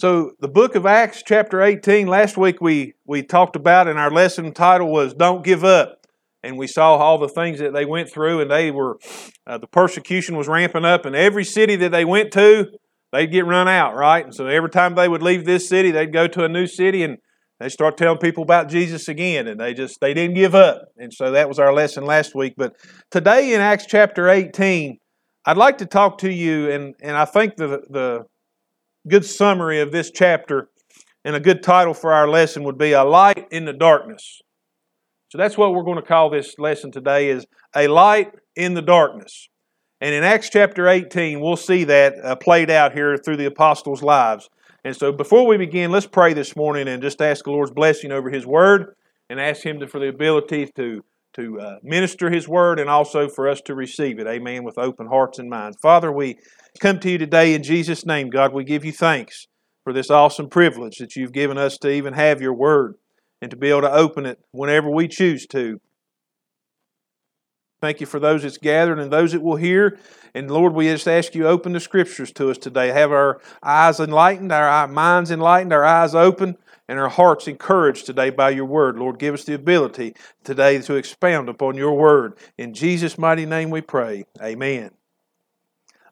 So, the book of Acts, chapter 18, last week we, we talked about, and our lesson title was Don't Give Up. And we saw all the things that they went through, and they were, uh, the persecution was ramping up, and every city that they went to, they'd get run out, right? And so every time they would leave this city, they'd go to a new city and they start telling people about Jesus again, and they just they didn't give up. And so that was our lesson last week. But today in Acts chapter 18, I'd like to talk to you, and, and I think the the good summary of this chapter and a good title for our lesson would be a light in the darkness. So that's what we're going to call this lesson today is a light in the darkness. And in Acts chapter 18, we'll see that uh, played out here through the apostles' lives. And so before we begin, let's pray this morning and just ask the Lord's blessing over His Word and ask Him to, for the ability to, to uh, minister His Word and also for us to receive it. Amen. With open hearts and minds. Father, we come to you today in Jesus' name. God, we give you thanks for this awesome privilege that you've given us to even have your Word and to be able to open it whenever we choose to. Thank you for those that's gathered and those that will hear. And Lord, we just ask you open the scriptures to us today. Have our eyes enlightened, our minds enlightened, our eyes open, and our hearts encouraged today by your word. Lord, give us the ability today to expound upon your word. In Jesus' mighty name we pray. Amen.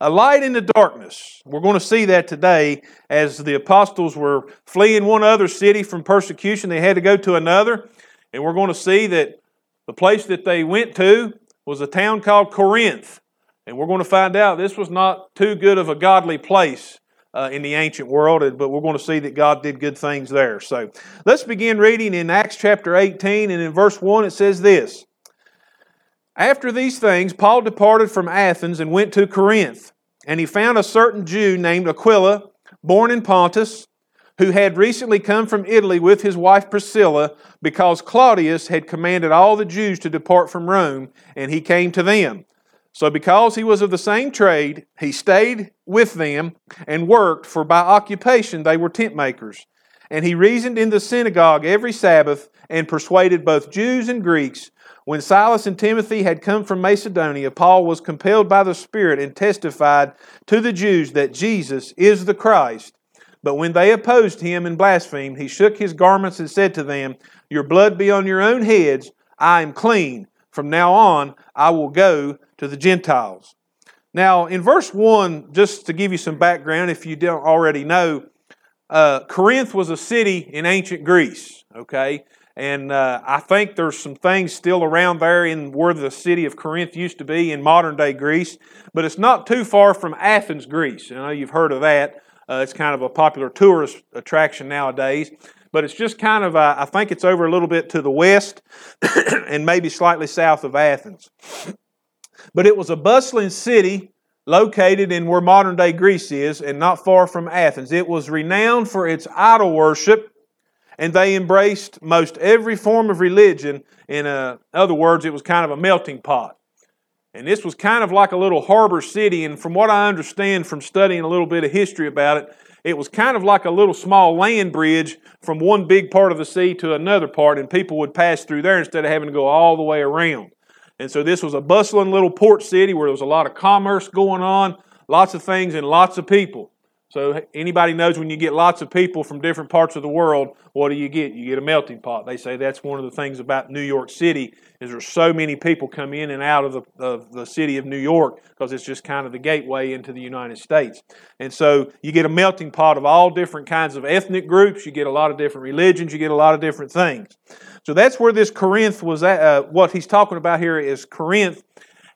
A light in the darkness. We're going to see that today as the apostles were fleeing one other city from persecution. They had to go to another. And we're going to see that the place that they went to was a town called Corinth. And we're going to find out this was not too good of a godly place uh, in the ancient world, but we're going to see that God did good things there. So let's begin reading in Acts chapter 18, and in verse 1 it says this After these things, Paul departed from Athens and went to Corinth, and he found a certain Jew named Aquila, born in Pontus who had recently come from Italy with his wife Priscilla, because Claudius had commanded all the Jews to depart from Rome, and he came to them. So, because he was of the same trade, he stayed with them and worked, for by occupation they were tent makers. And he reasoned in the synagogue every Sabbath and persuaded both Jews and Greeks. When Silas and Timothy had come from Macedonia, Paul was compelled by the Spirit and testified to the Jews that Jesus is the Christ. But when they opposed him and blasphemed, he shook his garments and said to them, Your blood be on your own heads. I am clean. From now on, I will go to the Gentiles. Now, in verse 1, just to give you some background, if you don't already know, uh, Corinth was a city in ancient Greece, okay? And uh, I think there's some things still around there in where the city of Corinth used to be in modern day Greece, but it's not too far from Athens, Greece. I know you've heard of that. Uh, it's kind of a popular tourist attraction nowadays. But it's just kind of, uh, I think it's over a little bit to the west and maybe slightly south of Athens. But it was a bustling city located in where modern day Greece is and not far from Athens. It was renowned for its idol worship and they embraced most every form of religion. In uh, other words, it was kind of a melting pot. And this was kind of like a little harbor city. And from what I understand from studying a little bit of history about it, it was kind of like a little small land bridge from one big part of the sea to another part, and people would pass through there instead of having to go all the way around. And so this was a bustling little port city where there was a lot of commerce going on, lots of things, and lots of people. So anybody knows when you get lots of people from different parts of the world, what do you get? You get a melting pot. They say that's one of the things about New York City is there's so many people come in and out of the, of the city of New York because it's just kind of the gateway into the United States. And so you get a melting pot of all different kinds of ethnic groups. You get a lot of different religions. You get a lot of different things. So that's where this Corinth was at. Uh, what he's talking about here is Corinth.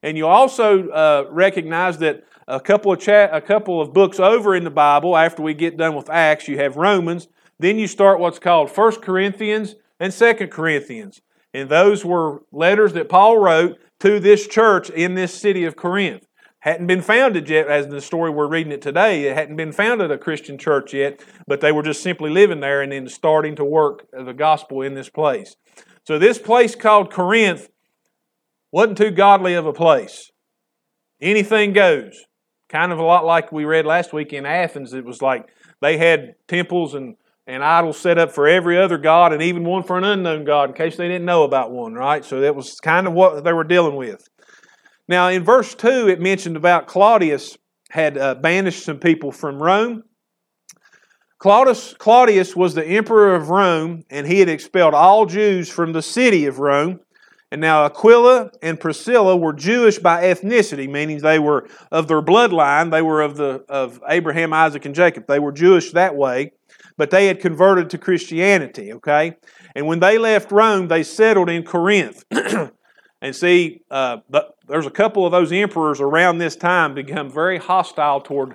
And you also uh, recognize that a couple of cha- a couple of books over in the Bible after we get done with Acts, you have Romans, then you start what's called First Corinthians and Second Corinthians. And those were letters that Paul wrote to this church in this city of Corinth. Hadn't been founded yet, as in the story we're reading it today. It hadn't been founded a Christian church yet, but they were just simply living there and then starting to work the gospel in this place. So, this place called Corinth wasn't too godly of a place. Anything goes. Kind of a lot like we read last week in Athens. It was like they had temples and, and idols set up for every other god and even one for an unknown God in case they didn't know about one, right? So that was kind of what they were dealing with. Now, in verse 2, it mentioned about Claudius had uh, banished some people from Rome. Claudius, Claudius was the emperor of Rome, and he had expelled all Jews from the city of Rome. And now Aquila and Priscilla were Jewish by ethnicity, meaning they were of their bloodline. They were of the of Abraham, Isaac, and Jacob. They were Jewish that way, but they had converted to Christianity. Okay, and when they left Rome, they settled in Corinth. and see, uh, there's a couple of those emperors around this time become very hostile toward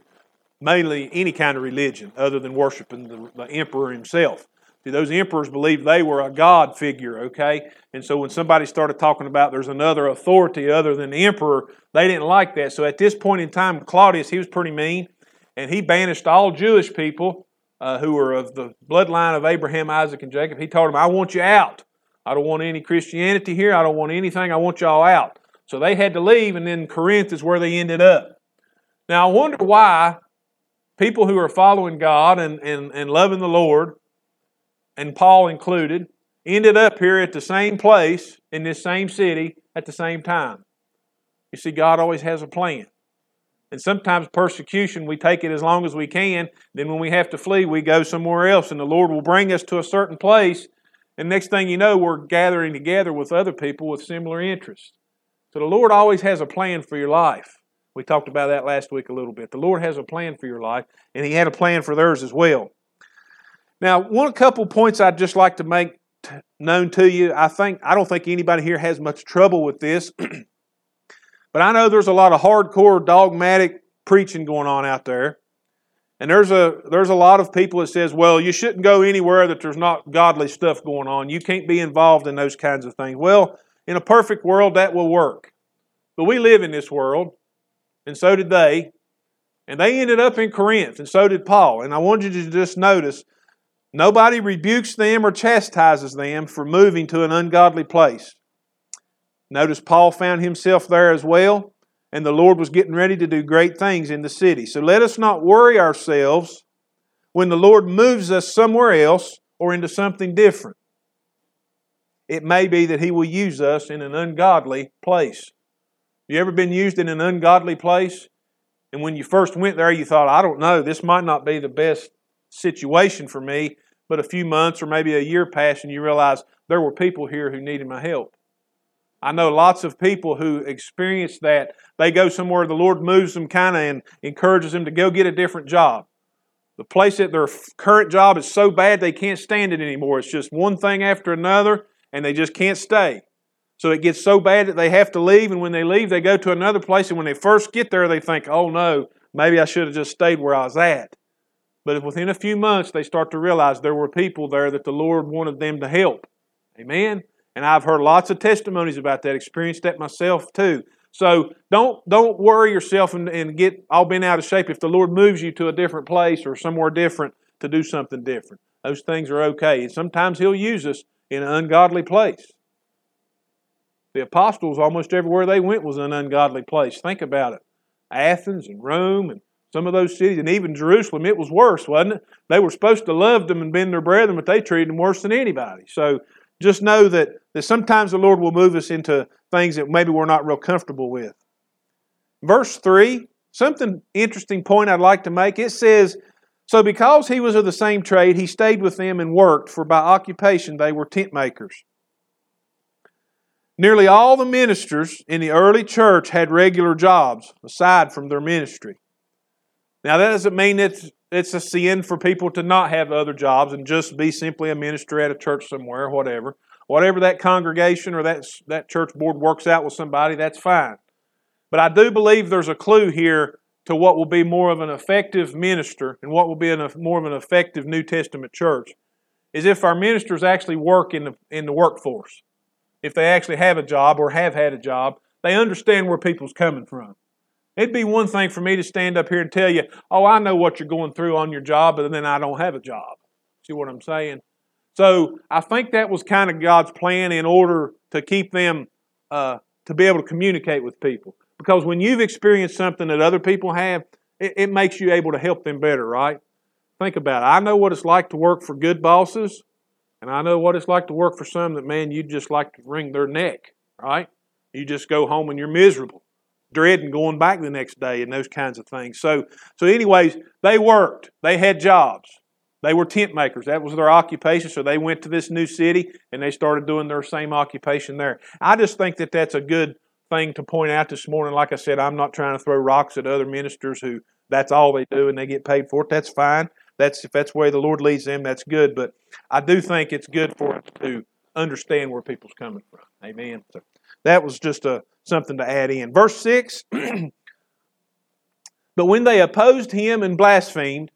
mainly any kind of religion other than worshiping the, the emperor himself. See, those emperors believed they were a god figure, okay? And so when somebody started talking about there's another authority other than the emperor, they didn't like that. So at this point in time, Claudius, he was pretty mean, and he banished all Jewish people uh, who were of the bloodline of Abraham, Isaac, and Jacob. He told them, I want you out. I don't want any Christianity here. I don't want anything. I want y'all out. So they had to leave, and then Corinth is where they ended up. Now, I wonder why people who are following God and, and, and loving the Lord and Paul included, ended up here at the same place in this same city at the same time. You see, God always has a plan. And sometimes persecution, we take it as long as we can. Then when we have to flee, we go somewhere else, and the Lord will bring us to a certain place. And next thing you know, we're gathering together with other people with similar interests. So the Lord always has a plan for your life. We talked about that last week a little bit. The Lord has a plan for your life, and He had a plan for theirs as well. Now, one couple points I'd just like to make known to you. I think I don't think anybody here has much trouble with this, but I know there's a lot of hardcore dogmatic preaching going on out there. And there's a there's a lot of people that says, well, you shouldn't go anywhere that there's not godly stuff going on. You can't be involved in those kinds of things. Well, in a perfect world that will work. But we live in this world, and so did they. And they ended up in Corinth, and so did Paul. And I want you to just notice Nobody rebukes them or chastises them for moving to an ungodly place. Notice Paul found himself there as well, and the Lord was getting ready to do great things in the city. So let us not worry ourselves when the Lord moves us somewhere else or into something different. It may be that He will use us in an ungodly place. You ever been used in an ungodly place? And when you first went there, you thought, I don't know, this might not be the best situation for me but a few months or maybe a year passed and you realize there were people here who needed my help. I know lots of people who experience that. They go somewhere, the Lord moves them kind of and encourages them to go get a different job. The place at their current job is so bad they can't stand it anymore. It's just one thing after another, and they just can't stay. So it gets so bad that they have to leave, and when they leave, they go to another place, and when they first get there, they think, oh no, maybe I should have just stayed where I was at. But within a few months they start to realize there were people there that the Lord wanted them to help. Amen? And I've heard lots of testimonies about that, experienced that myself too. So don't don't worry yourself and, and get all bent out of shape if the Lord moves you to a different place or somewhere different to do something different. Those things are okay. And sometimes He'll use us in an ungodly place. The apostles, almost everywhere they went, was an ungodly place. Think about it. Athens and Rome and some of those cities, and even Jerusalem, it was worse, wasn't it? They were supposed to love them and bend their brethren, but they treated them worse than anybody. So just know that, that sometimes the Lord will move us into things that maybe we're not real comfortable with. Verse 3, something interesting point I'd like to make. It says, So because he was of the same trade, he stayed with them and worked, for by occupation they were tent makers. Nearly all the ministers in the early church had regular jobs aside from their ministry. Now, that doesn't mean it's, it's a sin for people to not have other jobs and just be simply a minister at a church somewhere, whatever. Whatever that congregation or that, that church board works out with somebody, that's fine. But I do believe there's a clue here to what will be more of an effective minister and what will be an, more of an effective New Testament church is if our ministers actually work in the, in the workforce. If they actually have a job or have had a job, they understand where people's coming from. It'd be one thing for me to stand up here and tell you, oh, I know what you're going through on your job, but then I don't have a job. See what I'm saying? So I think that was kind of God's plan in order to keep them uh, to be able to communicate with people. Because when you've experienced something that other people have, it, it makes you able to help them better, right? Think about it. I know what it's like to work for good bosses, and I know what it's like to work for some that, man, you'd just like to wring their neck, right? You just go home and you're miserable dreading going back the next day and those kinds of things. So, so anyways, they worked. They had jobs. They were tent makers. That was their occupation. So they went to this new city and they started doing their same occupation there. I just think that that's a good thing to point out this morning. Like I said, I'm not trying to throw rocks at other ministers who that's all they do and they get paid for it. That's fine. That's if that's way the Lord leads them, that's good. But I do think it's good for us to understand where people's coming from. Amen. So that was just a something to add in. Verse six. but when they opposed him and blasphemed,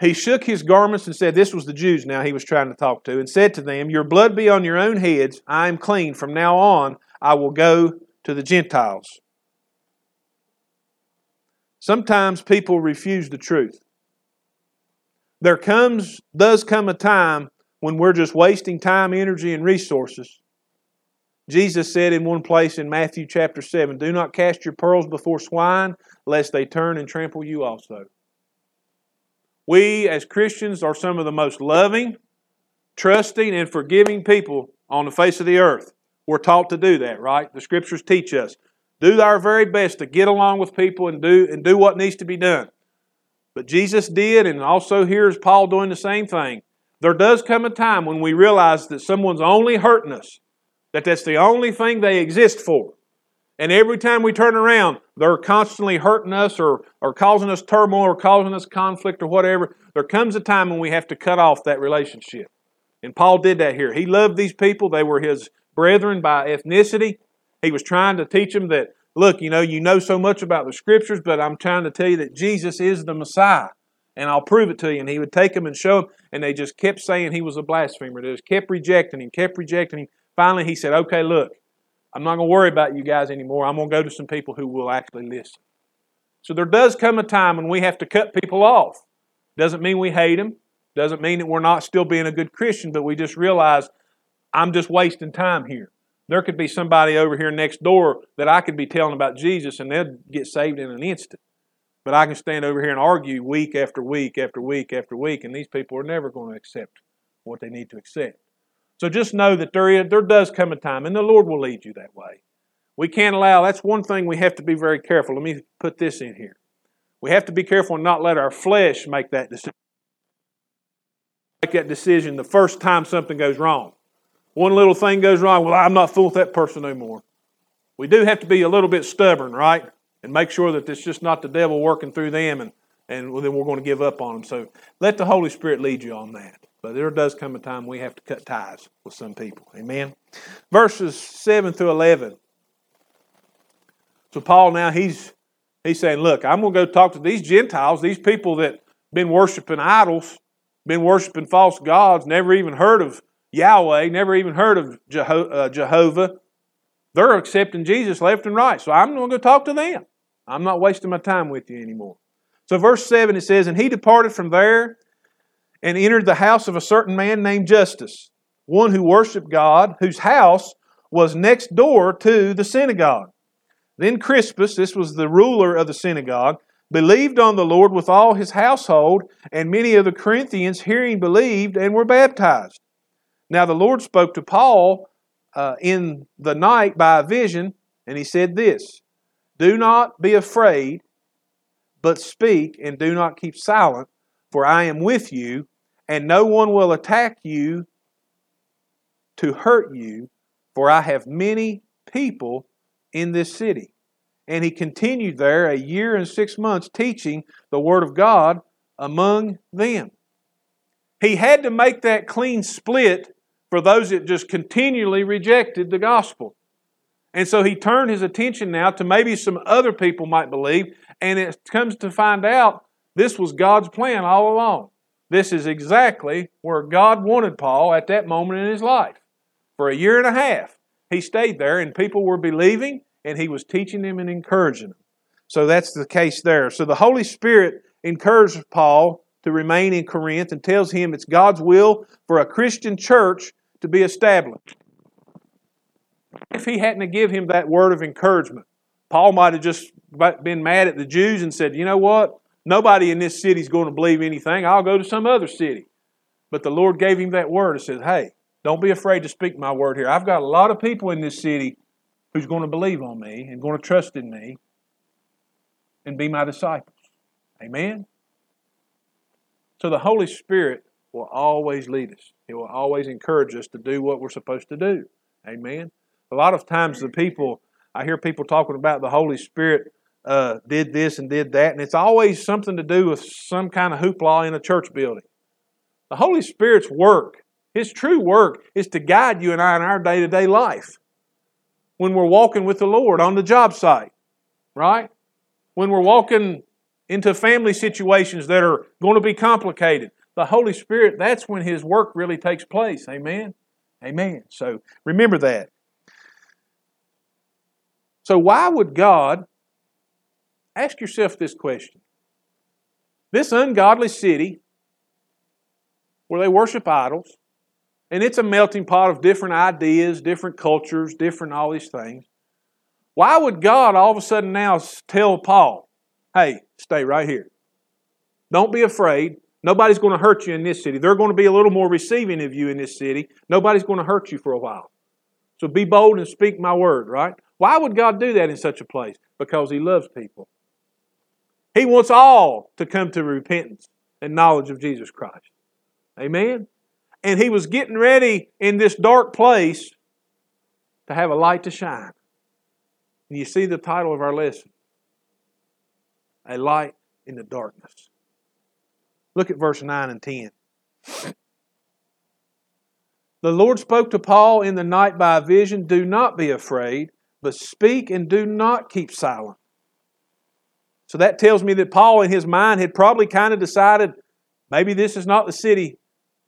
he shook his garments and said, This was the Jews now he was trying to talk to, and said to them, Your blood be on your own heads. I am clean. From now on, I will go to the Gentiles. Sometimes people refuse the truth. There comes, does come a time when we're just wasting time, energy, and resources. Jesus said in one place in Matthew chapter 7 Do not cast your pearls before swine, lest they turn and trample you also. We as Christians are some of the most loving, trusting, and forgiving people on the face of the earth. We're taught to do that, right? The scriptures teach us. Do our very best to get along with people and do, and do what needs to be done. But Jesus did, and also here's Paul doing the same thing. There does come a time when we realize that someone's only hurting us, that that's the only thing they exist for. And every time we turn around, they're constantly hurting us or, or causing us turmoil or causing us conflict or whatever. There comes a time when we have to cut off that relationship. And Paul did that here. He loved these people, they were his brethren by ethnicity. He was trying to teach them that, look, you know, you know so much about the scriptures, but I'm trying to tell you that Jesus is the Messiah. And I'll prove it to you. And he would take them and show them, and they just kept saying he was a blasphemer. They just kept rejecting him, kept rejecting him. Finally, he said, okay, look, I'm not going to worry about you guys anymore. I'm going to go to some people who will actually listen. So there does come a time when we have to cut people off. Doesn't mean we hate them. Doesn't mean that we're not still being a good Christian, but we just realize I'm just wasting time here. There could be somebody over here next door that I could be telling about Jesus and they'll get saved in an instant. But I can stand over here and argue week after week after week after week, and these people are never going to accept what they need to accept. So just know that there, there does come a time, and the Lord will lead you that way. We can't allow, that's one thing we have to be very careful. Let me put this in here. We have to be careful and not let our flesh make that decision. Make that decision the first time something goes wrong. One little thing goes wrong, well, I'm not fooling with that person anymore. We do have to be a little bit stubborn, right? And make sure that it's just not the devil working through them and, and then we're going to give up on them. So let the Holy Spirit lead you on that. But there does come a time we have to cut ties with some people. Amen. Verses 7 through 11. So Paul now he's he's saying, look, I'm going to go talk to these Gentiles, these people that been worshiping idols, been worshiping false gods, never even heard of Yahweh, never even heard of uh, Jehovah. They're accepting Jesus left and right. So I'm going to go talk to them. I'm not wasting my time with you anymore. So, verse 7 it says, And he departed from there and entered the house of a certain man named Justus, one who worshiped God, whose house was next door to the synagogue. Then Crispus, this was the ruler of the synagogue, believed on the Lord with all his household, and many of the Corinthians, hearing, believed and were baptized. Now the Lord spoke to Paul uh, in the night by a vision, and he said this Do not be afraid, but speak, and do not keep silent, for I am with you, and no one will attack you to hurt you, for I have many people in this city. And he continued there a year and six months teaching the Word of God among them. He had to make that clean split for those that just continually rejected the gospel. And so he turned his attention now to maybe some other people might believe, and it comes to find out this was God's plan all along. This is exactly where God wanted Paul at that moment in his life. For a year and a half, he stayed there, and people were believing, and he was teaching them and encouraging them. So that's the case there. So the Holy Spirit encouraged Paul to remain in Corinth and tells him it's God's will for a Christian church to be established. If he hadn't give him that word of encouragement, Paul might have just been mad at the Jews and said, you know what? Nobody in this city is going to believe anything. I'll go to some other city. But the Lord gave him that word and said, Hey, don't be afraid to speak my word here. I've got a lot of people in this city who's going to believe on me and going to trust in me and be my disciples. Amen? So the Holy Spirit will always lead us. He will always encourage us to do what we're supposed to do. Amen. A lot of times the people I hear people talking about the Holy Spirit uh, did this and did that, and it's always something to do with some kind of hoopla in a church building. The Holy Spirit's work, His true work, is to guide you and I in our day to day life. When we're walking with the Lord on the job site, right? When we're walking into family situations that are going to be complicated, the Holy Spirit, that's when His work really takes place. Amen? Amen. So remember that. So, why would God ask yourself this question? This ungodly city where they worship idols, and it's a melting pot of different ideas, different cultures, different all these things. Why would God all of a sudden now tell Paul, hey, stay right here? Don't be afraid. Nobody's going to hurt you in this city. They're going to be a little more receiving of you in this city. Nobody's going to hurt you for a while. So be bold and speak my word, right? Why would God do that in such a place? Because He loves people. He wants all to come to repentance and knowledge of Jesus Christ. Amen? And He was getting ready in this dark place to have a light to shine. And you see the title of our lesson A Light in the Darkness. Look at verse 9 and 10. The Lord spoke to Paul in the night by a vision Do not be afraid but speak and do not keep silent. So that tells me that Paul, in his mind, had probably kind of decided maybe this is not the city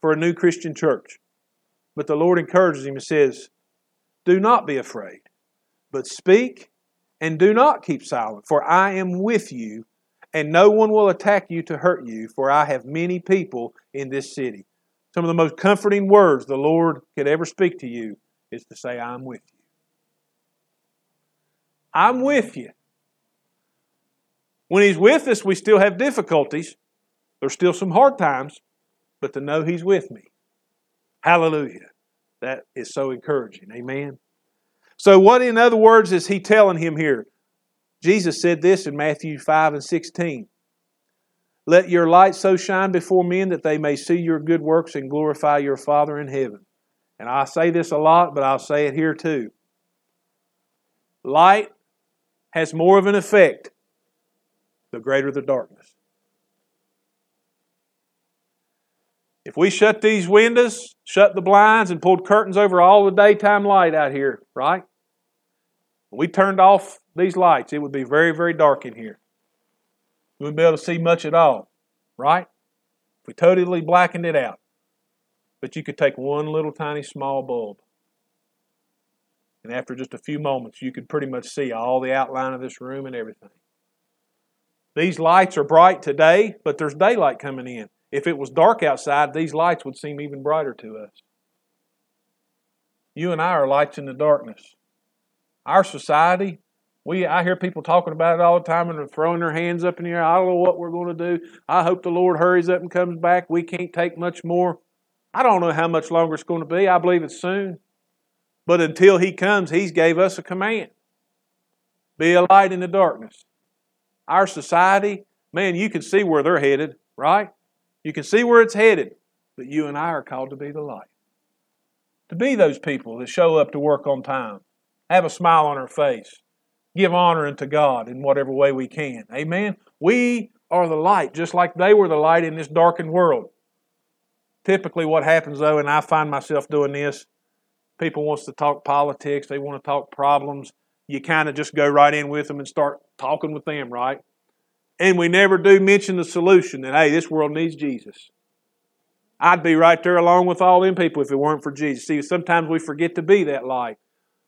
for a new Christian church. But the Lord encourages him and says, Do not be afraid, but speak and do not keep silent, for I am with you, and no one will attack you to hurt you, for I have many people in this city. Some of the most comforting words the Lord could ever speak to you is to say, I'm with you. I'm with you. When He's with us, we still have difficulties. There's still some hard times, but to know He's with me. Hallelujah. That is so encouraging. Amen. So, what in other words is He telling him here? Jesus said this in Matthew 5 and 16. Let your light so shine before men that they may see your good works and glorify your Father in heaven. And I say this a lot, but I'll say it here too. Light has more of an effect, the greater the darkness. If we shut these windows, shut the blinds, and pulled curtains over all the daytime light out here, right? we turned off these lights, it would be very, very dark in here. We wouldn't be able to see much at all, right? If we totally blackened it out. But you could take one little tiny small bulb and after just a few moments, you could pretty much see all the outline of this room and everything. These lights are bright today, but there's daylight coming in. If it was dark outside, these lights would seem even brighter to us. You and I are lights in the darkness. Our society, we I hear people talking about it all the time and they're throwing their hands up in the air. I don't know what we're going to do. I hope the Lord hurries up and comes back. We can't take much more. I don't know how much longer it's going to be. I believe it's soon. But until he comes, he's gave us a command. Be a light in the darkness. Our society, man, you can see where they're headed, right? You can see where it's headed. But you and I are called to be the light. To be those people that show up to work on time, have a smile on our face, give honor unto God in whatever way we can. Amen? We are the light, just like they were the light in this darkened world. Typically, what happens though, and I find myself doing this, people wants to talk politics, they want to talk problems, you kind of just go right in with them and start talking with them, right? And we never do mention the solution that, hey, this world needs Jesus. I'd be right there along with all them people if it weren't for Jesus. See, sometimes we forget to be that light.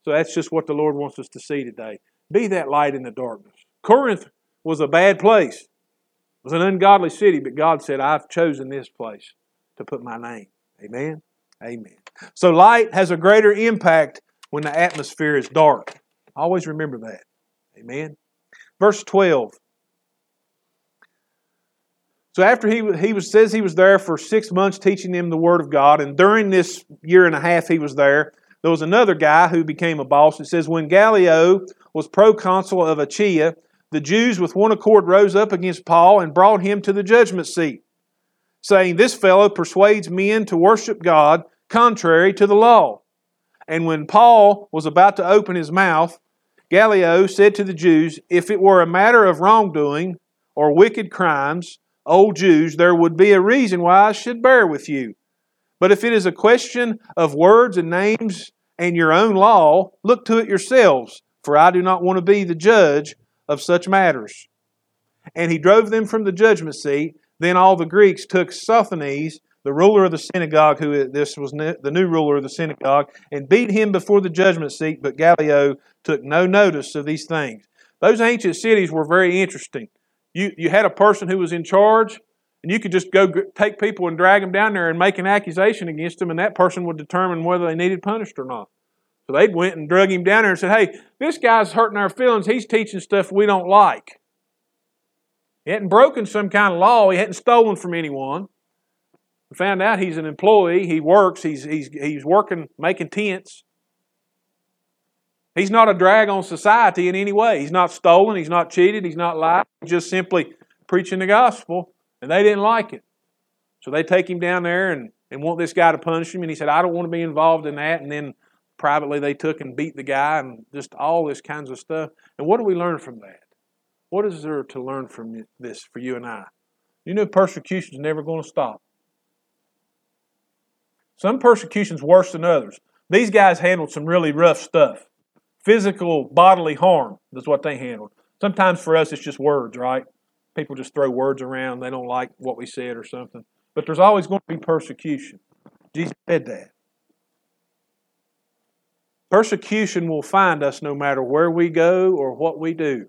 So that's just what the Lord wants us to see today. Be that light in the darkness. Corinth was a bad place. It was an ungodly city, but God said, I've chosen this place to put my name. Amen. Amen. So light has a greater impact when the atmosphere is dark. Always remember that. Amen. Verse 12. So after he, he was, says he was there for six months teaching them the Word of God, and during this year and a half he was there, there was another guy who became a boss. It says, When Gallio was proconsul of Achaia, the Jews with one accord rose up against Paul and brought him to the judgment seat saying, This fellow persuades men to worship God contrary to the law. And when Paul was about to open his mouth, Gallio said to the Jews, If it were a matter of wrongdoing or wicked crimes, O Jews, there would be a reason why I should bear with you. But if it is a question of words and names and your own law, look to it yourselves, for I do not want to be the judge of such matters. And he drove them from the judgment seat. Then all the Greeks took Sosthenes, the ruler of the synagogue, who this was the new ruler of the synagogue, and beat him before the judgment seat. But Gallio took no notice of these things. Those ancient cities were very interesting. You, you had a person who was in charge, and you could just go take people and drag them down there and make an accusation against them, and that person would determine whether they needed punished or not. So they went and drug him down there and said, Hey, this guy's hurting our feelings. He's teaching stuff we don't like. He hadn't broken some kind of law, he hadn't stolen from anyone. We found out he's an employee. He works. He's, he's, he's working, making tents. He's not a drag on society in any way. He's not stolen. He's not cheated. He's not lied. He's just simply preaching the gospel, and they didn't like it. So they take him down there and, and want this guy to punish him. And he said, I don't want to be involved in that. And then privately they took and beat the guy and just all this kinds of stuff. And what do we learn from that? What is there to learn from this for you and I? You know, persecution is never going to stop. Some persecution's worse than others. These guys handled some really rough stuff. Physical bodily harm is what they handled. Sometimes for us it's just words, right? People just throw words around. They don't like what we said or something. But there's always going to be persecution. Jesus said that. Persecution will find us no matter where we go or what we do.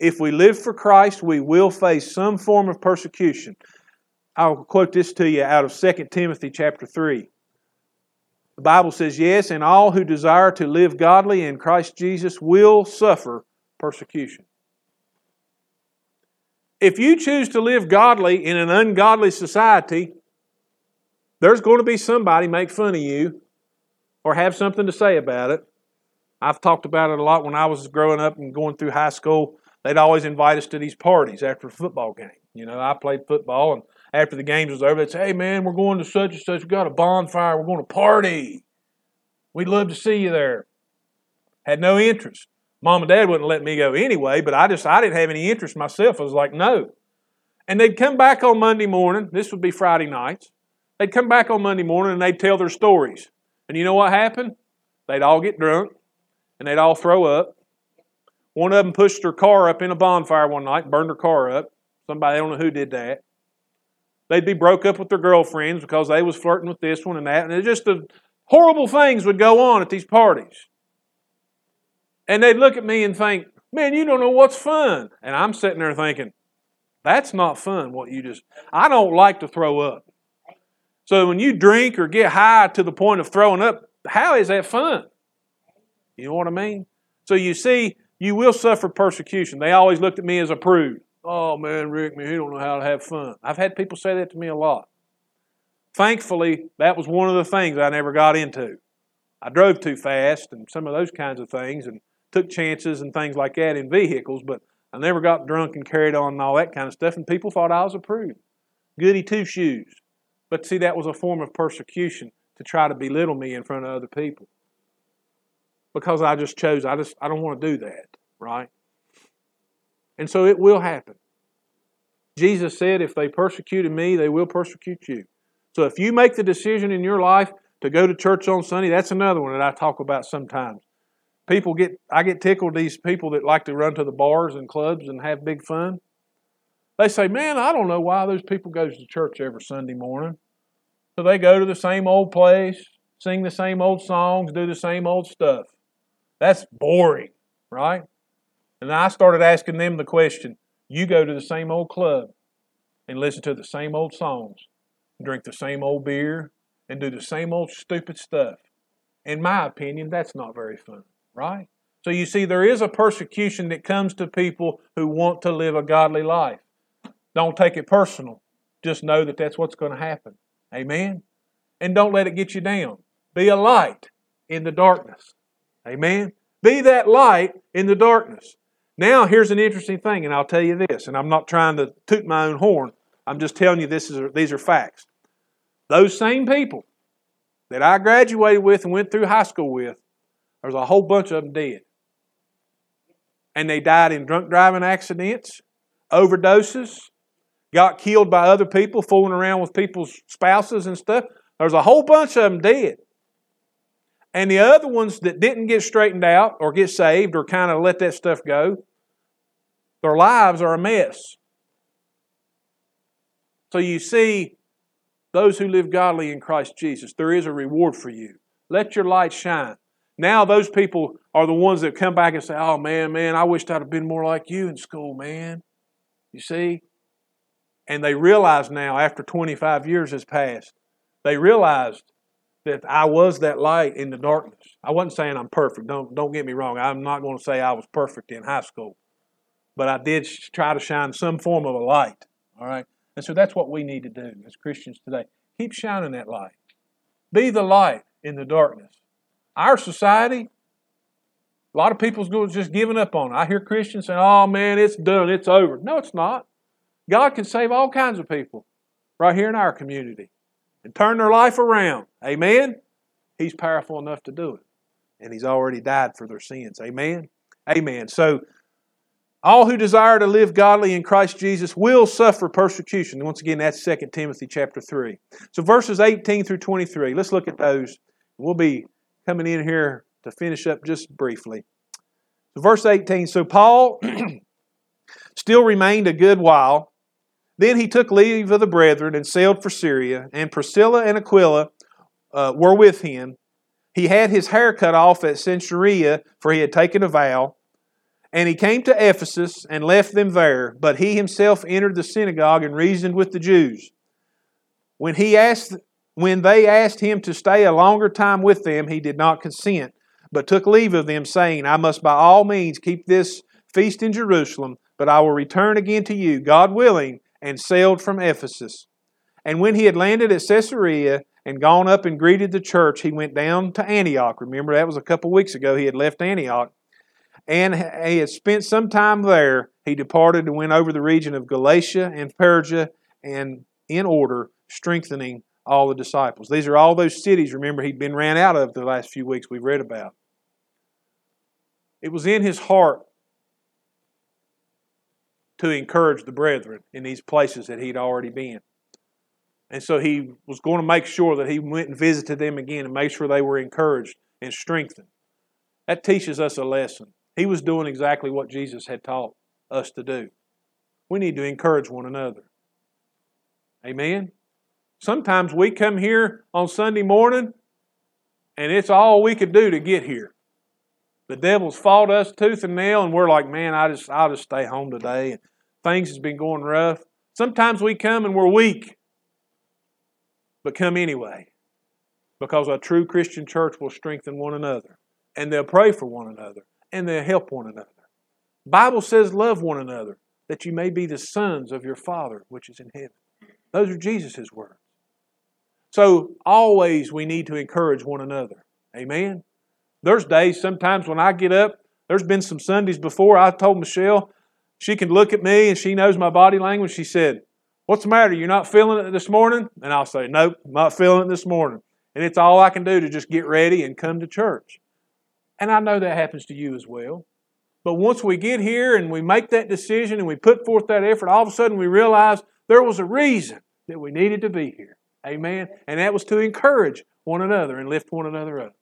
If we live for Christ, we will face some form of persecution. I'll quote this to you out of 2 Timothy chapter 3. The Bible says, Yes, and all who desire to live godly in Christ Jesus will suffer persecution. If you choose to live godly in an ungodly society, there's going to be somebody make fun of you or have something to say about it. I've talked about it a lot when I was growing up and going through high school. They'd always invite us to these parties after a football game. You know, I played football, and after the games was over, they'd say, "Hey, man, we're going to such and such. We got a bonfire. We're going to party. We'd love to see you there." Had no interest. Mom and Dad wouldn't let me go anyway, but I just I didn't have any interest myself. I was like, no. And they'd come back on Monday morning. This would be Friday nights. They'd come back on Monday morning and they'd tell their stories. And you know what happened? They'd all get drunk and they'd all throw up. One of them pushed her car up in a bonfire one night, burned her car up. Somebody, I don't know who did that. They'd be broke up with their girlfriends because they was flirting with this one and that. And it just the horrible things would go on at these parties. And they'd look at me and think, man, you don't know what's fun. And I'm sitting there thinking, that's not fun, what you just, I don't like to throw up. So when you drink or get high to the point of throwing up, how is that fun? You know what I mean? So you see, you will suffer persecution. They always looked at me as a prude. Oh man, Rick, man, he don't know how to have fun. I've had people say that to me a lot. Thankfully, that was one of the things I never got into. I drove too fast and some of those kinds of things and took chances and things like that in vehicles, but I never got drunk and carried on and all that kind of stuff, and people thought I was a prude. Goody two shoes. But see, that was a form of persecution to try to belittle me in front of other people. Because I just chose, I just I don't want to do that, right? And so it will happen. Jesus said, if they persecuted me, they will persecute you. So if you make the decision in your life to go to church on Sunday, that's another one that I talk about sometimes. People get I get tickled these people that like to run to the bars and clubs and have big fun. They say, Man, I don't know why those people go to church every Sunday morning. So they go to the same old place, sing the same old songs, do the same old stuff. That's boring, right? And I started asking them the question you go to the same old club and listen to the same old songs, drink the same old beer, and do the same old stupid stuff. In my opinion, that's not very fun, right? So you see, there is a persecution that comes to people who want to live a godly life. Don't take it personal. Just know that that's what's going to happen. Amen? And don't let it get you down. Be a light in the darkness. Amen? Be that light in the darkness. Now, here's an interesting thing, and I'll tell you this, and I'm not trying to toot my own horn. I'm just telling you this is these are facts. Those same people that I graduated with and went through high school with, there's a whole bunch of them dead. And they died in drunk driving accidents, overdoses, got killed by other people, fooling around with people's spouses and stuff. There's a whole bunch of them dead. And the other ones that didn't get straightened out or get saved or kind of let that stuff go, their lives are a mess. So you see, those who live godly in Christ Jesus, there is a reward for you. Let your light shine. Now those people are the ones that come back and say, Oh man, man, I wished I'd have been more like you in school, man. You see? And they realize now, after 25 years has passed, they realized that I was that light in the darkness. I wasn't saying I'm perfect. Don't, don't get me wrong. I'm not going to say I was perfect in high school. But I did try to shine some form of a light. All right? And so that's what we need to do as Christians today. Keep shining that light. Be the light in the darkness. Our society, a lot of people's just giving up on it. I hear Christians saying, oh man, it's done, it's over. No, it's not. God can save all kinds of people right here in our community and turn their life around. Amen? He's powerful enough to do it. And He's already died for their sins. Amen? Amen. So, all who desire to live godly in Christ Jesus will suffer persecution. Once again, that's 2 Timothy chapter 3. So verses 18 through 23, let's look at those. We'll be coming in here to finish up just briefly. So verse 18, so Paul still remained a good while. Then he took leave of the brethren and sailed for Syria, and Priscilla and Aquila uh, were with him. He had his hair cut off at Cenchrea, for he had taken a vow. And he came to Ephesus and left them there, but he himself entered the synagogue and reasoned with the Jews. When he asked when they asked him to stay a longer time with them, he did not consent, but took leave of them, saying, I must by all means keep this feast in Jerusalem, but I will return again to you, God willing, and sailed from Ephesus. And when he had landed at Caesarea and gone up and greeted the church, he went down to Antioch. Remember, that was a couple weeks ago. He had left Antioch and he had spent some time there, he departed and went over the region of Galatia and Persia, and in order, strengthening all the disciples. These are all those cities, remember, he'd been ran out of the last few weeks we've read about. It was in his heart to encourage the brethren in these places that he'd already been. And so he was going to make sure that he went and visited them again and make sure they were encouraged and strengthened. That teaches us a lesson. He was doing exactly what Jesus had taught us to do. We need to encourage one another. Amen. Sometimes we come here on Sunday morning and it's all we could do to get here. The devil's fought us tooth and nail, and we're like, man, I just I'll just stay home today. And things has been going rough. Sometimes we come and we're weak, but come anyway, because a true Christian church will strengthen one another, and they'll pray for one another, and they help one another. Bible says love one another that you may be the sons of your Father which is in heaven. Those are Jesus' words. So always we need to encourage one another. Amen. There's days sometimes when I get up, there's been some Sundays before I told Michelle, she can look at me and she knows my body language. She said, What's the matter? You're not feeling it this morning? And I'll say, Nope, I'm not feeling it this morning. And it's all I can do to just get ready and come to church. And I know that happens to you as well. But once we get here and we make that decision and we put forth that effort, all of a sudden we realize there was a reason that we needed to be here. Amen. And that was to encourage one another and lift one another up.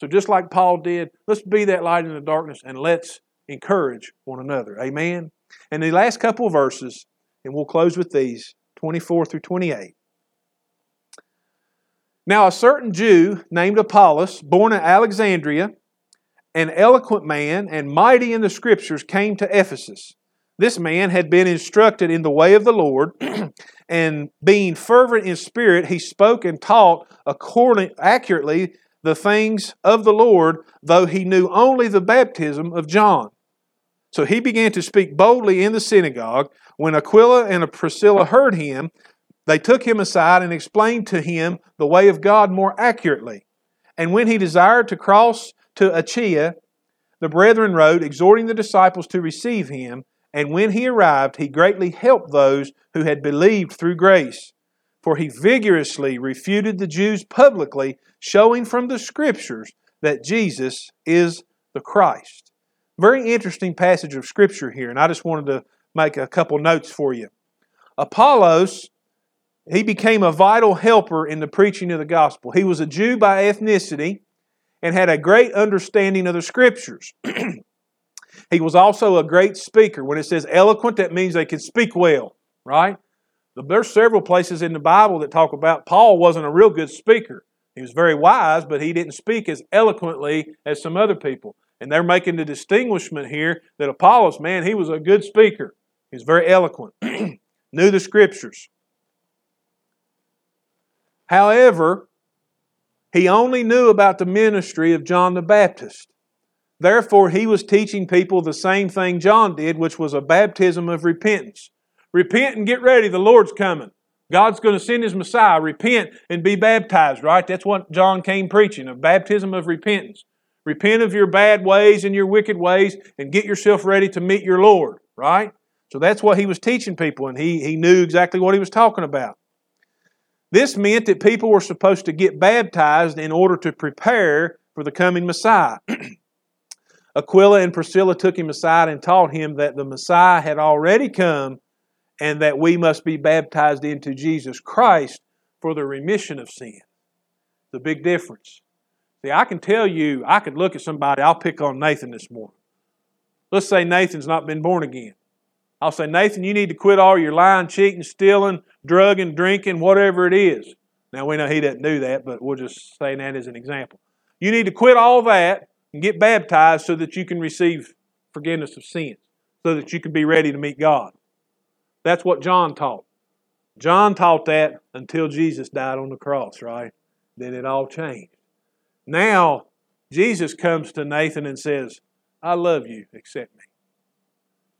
So just like Paul did, let's be that light in the darkness and let's encourage one another. Amen. And the last couple of verses, and we'll close with these 24 through 28. Now, a certain Jew named Apollos, born in Alexandria, an eloquent man and mighty in the Scriptures, came to Ephesus. This man had been instructed in the way of the Lord, and being fervent in spirit, he spoke and taught according accurately the things of the Lord, though he knew only the baptism of John. So he began to speak boldly in the synagogue. When Aquila and Priscilla heard him, they took him aside and explained to him the way of God more accurately. And when he desired to cross to Achaia, the brethren wrote, exhorting the disciples to receive him, And when he arrived, he greatly helped those who had believed through grace. For he vigorously refuted the Jews publicly, showing from the Scriptures that Jesus is the Christ. Very interesting passage of Scripture here, and I just wanted to make a couple notes for you. Apollos, he became a vital helper in the preaching of the gospel. He was a Jew by ethnicity and had a great understanding of the Scriptures. he was also a great speaker. When it says eloquent, that means they can speak well, right? There's several places in the Bible that talk about Paul wasn't a real good speaker. He was very wise, but he didn't speak as eloquently as some other people. And they're making the distinguishment here that Apollos, man, he was a good speaker. He was very eloquent, knew the scriptures. However, he only knew about the ministry of John the Baptist. Therefore, he was teaching people the same thing John did, which was a baptism of repentance. Repent and get ready, the Lord's coming. God's going to send His Messiah. Repent and be baptized, right? That's what John came preaching a baptism of repentance. Repent of your bad ways and your wicked ways and get yourself ready to meet your Lord, right? So that's what he was teaching people, and he, he knew exactly what he was talking about. This meant that people were supposed to get baptized in order to prepare for the coming Messiah. Aquila and Priscilla took him aside and taught him that the Messiah had already come and that we must be baptized into Jesus Christ for the remission of sin. The big difference. See, I can tell you, I could look at somebody, I'll pick on Nathan this morning. Let's say Nathan's not been born again. I'll say, Nathan, you need to quit all your lying, cheating, stealing, drugging, drinking, whatever it is. Now, we know he doesn't do that, but we'll just say that as an example. You need to quit all that and get baptized so that you can receive forgiveness of sins, so that you can be ready to meet God. That's what John taught. John taught that until Jesus died on the cross, right? Then it all changed. Now, Jesus comes to Nathan and says, I love you, accept me.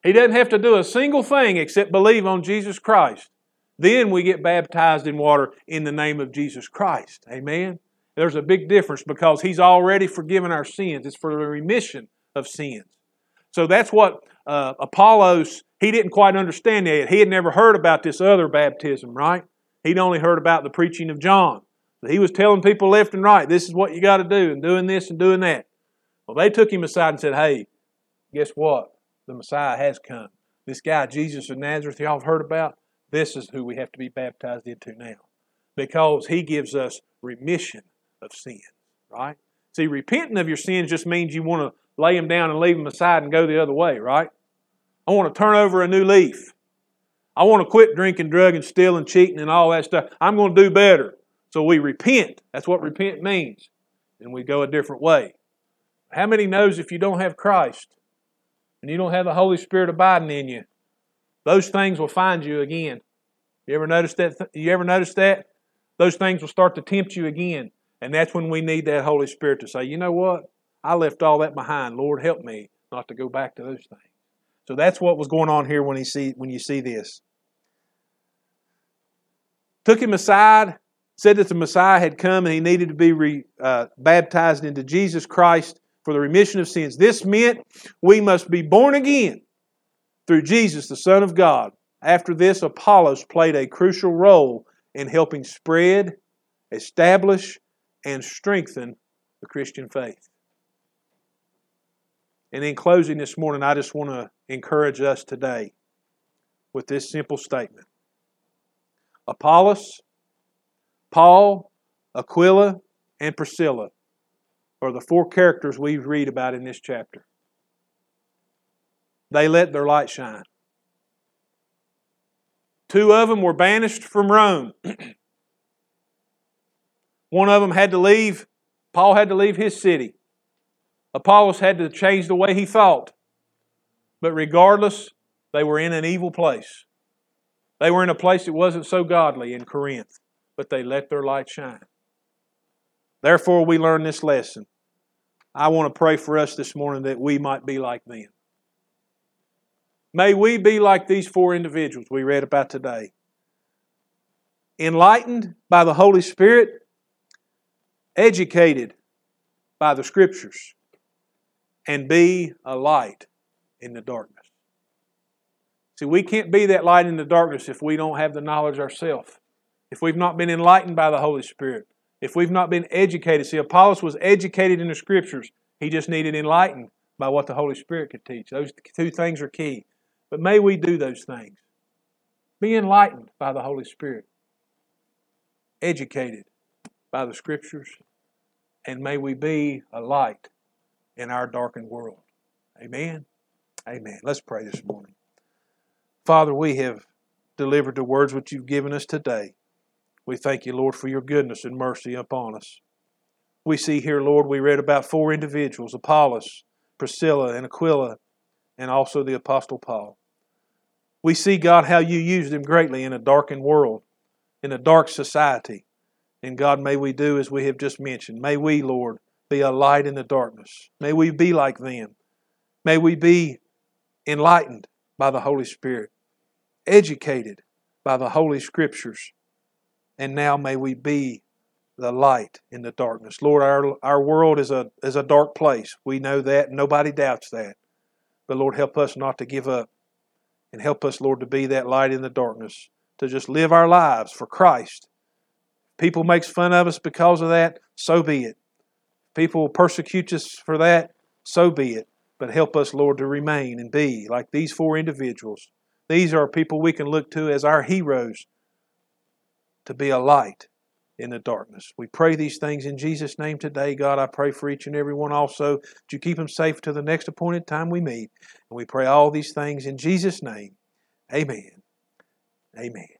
He doesn't have to do a single thing except believe on Jesus Christ. Then we get baptized in water in the name of Jesus Christ. Amen? There's a big difference because He's already forgiven our sins. It's for the remission of sins. So that's what uh, Apollos, he didn't quite understand that. He had never heard about this other baptism, right? He'd only heard about the preaching of John. He was telling people left and right, this is what you got to do, and doing this and doing that. Well, they took him aside and said, hey, guess what? The Messiah has come. This guy, Jesus of Nazareth, y'all have heard about? This is who we have to be baptized into now. Because he gives us remission of sins, right? See, repenting of your sins just means you want to lay them down and leave them aside and go the other way, right? I want to turn over a new leaf. I want to quit drinking, drugging, stealing, cheating, and all that stuff. I'm going to do better. So we repent. That's what repent means. And we go a different way. How many knows if you don't have Christ and you don't have the Holy Spirit abiding in you, those things will find you again. You ever notice that? You ever notice that? Those things will start to tempt you again. And that's when we need that Holy Spirit to say, you know what? I left all that behind. Lord, help me not to go back to those things. So that's what was going on here when, he see, when you see this. Took him aside, said that the Messiah had come and he needed to be re, uh, baptized into Jesus Christ for the remission of sins. This meant we must be born again through Jesus, the Son of God. After this, Apollos played a crucial role in helping spread, establish, and strengthen the Christian faith. And in closing this morning, I just want to encourage us today with this simple statement Apollos, Paul, Aquila, and Priscilla are the four characters we read about in this chapter. They let their light shine. Two of them were banished from Rome. One of them had to leave, Paul had to leave his city. Apollos had to change the way he thought. But regardless, they were in an evil place. They were in a place that wasn't so godly in Corinth, but they let their light shine. Therefore, we learn this lesson. I want to pray for us this morning that we might be like them. May we be like these four individuals we read about today. Enlightened by the Holy Spirit, educated by the Scriptures, and be a light in the darkness. See, we can't be that light in the darkness if we don't have the knowledge ourselves. If we've not been enlightened by the Holy Spirit. If we've not been educated. See, Apollos was educated in the Scriptures. He just needed enlightened by what the Holy Spirit could teach. Those two things are key. But may we do those things. Be enlightened by the Holy Spirit. Educated by the Scriptures. And may we be a light in our darkened world. Amen. Amen. Let's pray this morning. Father, we have delivered the words which you've given us today. We thank you, Lord, for your goodness and mercy upon us. We see here, Lord, we read about four individuals Apollos, Priscilla, and Aquila, and also the Apostle Paul. We see, God, how you used them greatly in a darkened world, in a dark society. And God, may we do as we have just mentioned. May we, Lord, be a light in the darkness. May we be like them. May we be enlightened by the Holy Spirit educated by the Holy Scriptures. And now may we be the light in the darkness. Lord, our, our world is a, is a dark place. We know that. Nobody doubts that. But Lord, help us not to give up. And help us, Lord, to be that light in the darkness, to just live our lives for Christ. People makes fun of us because of that, so be it. People persecute us for that, so be it. But help us, Lord, to remain and be like these four individuals these are people we can look to as our heroes to be a light in the darkness. We pray these things in Jesus' name today. God, I pray for each and every one also that you keep them safe to the next appointed time we meet. And we pray all these things in Jesus' name. Amen. Amen.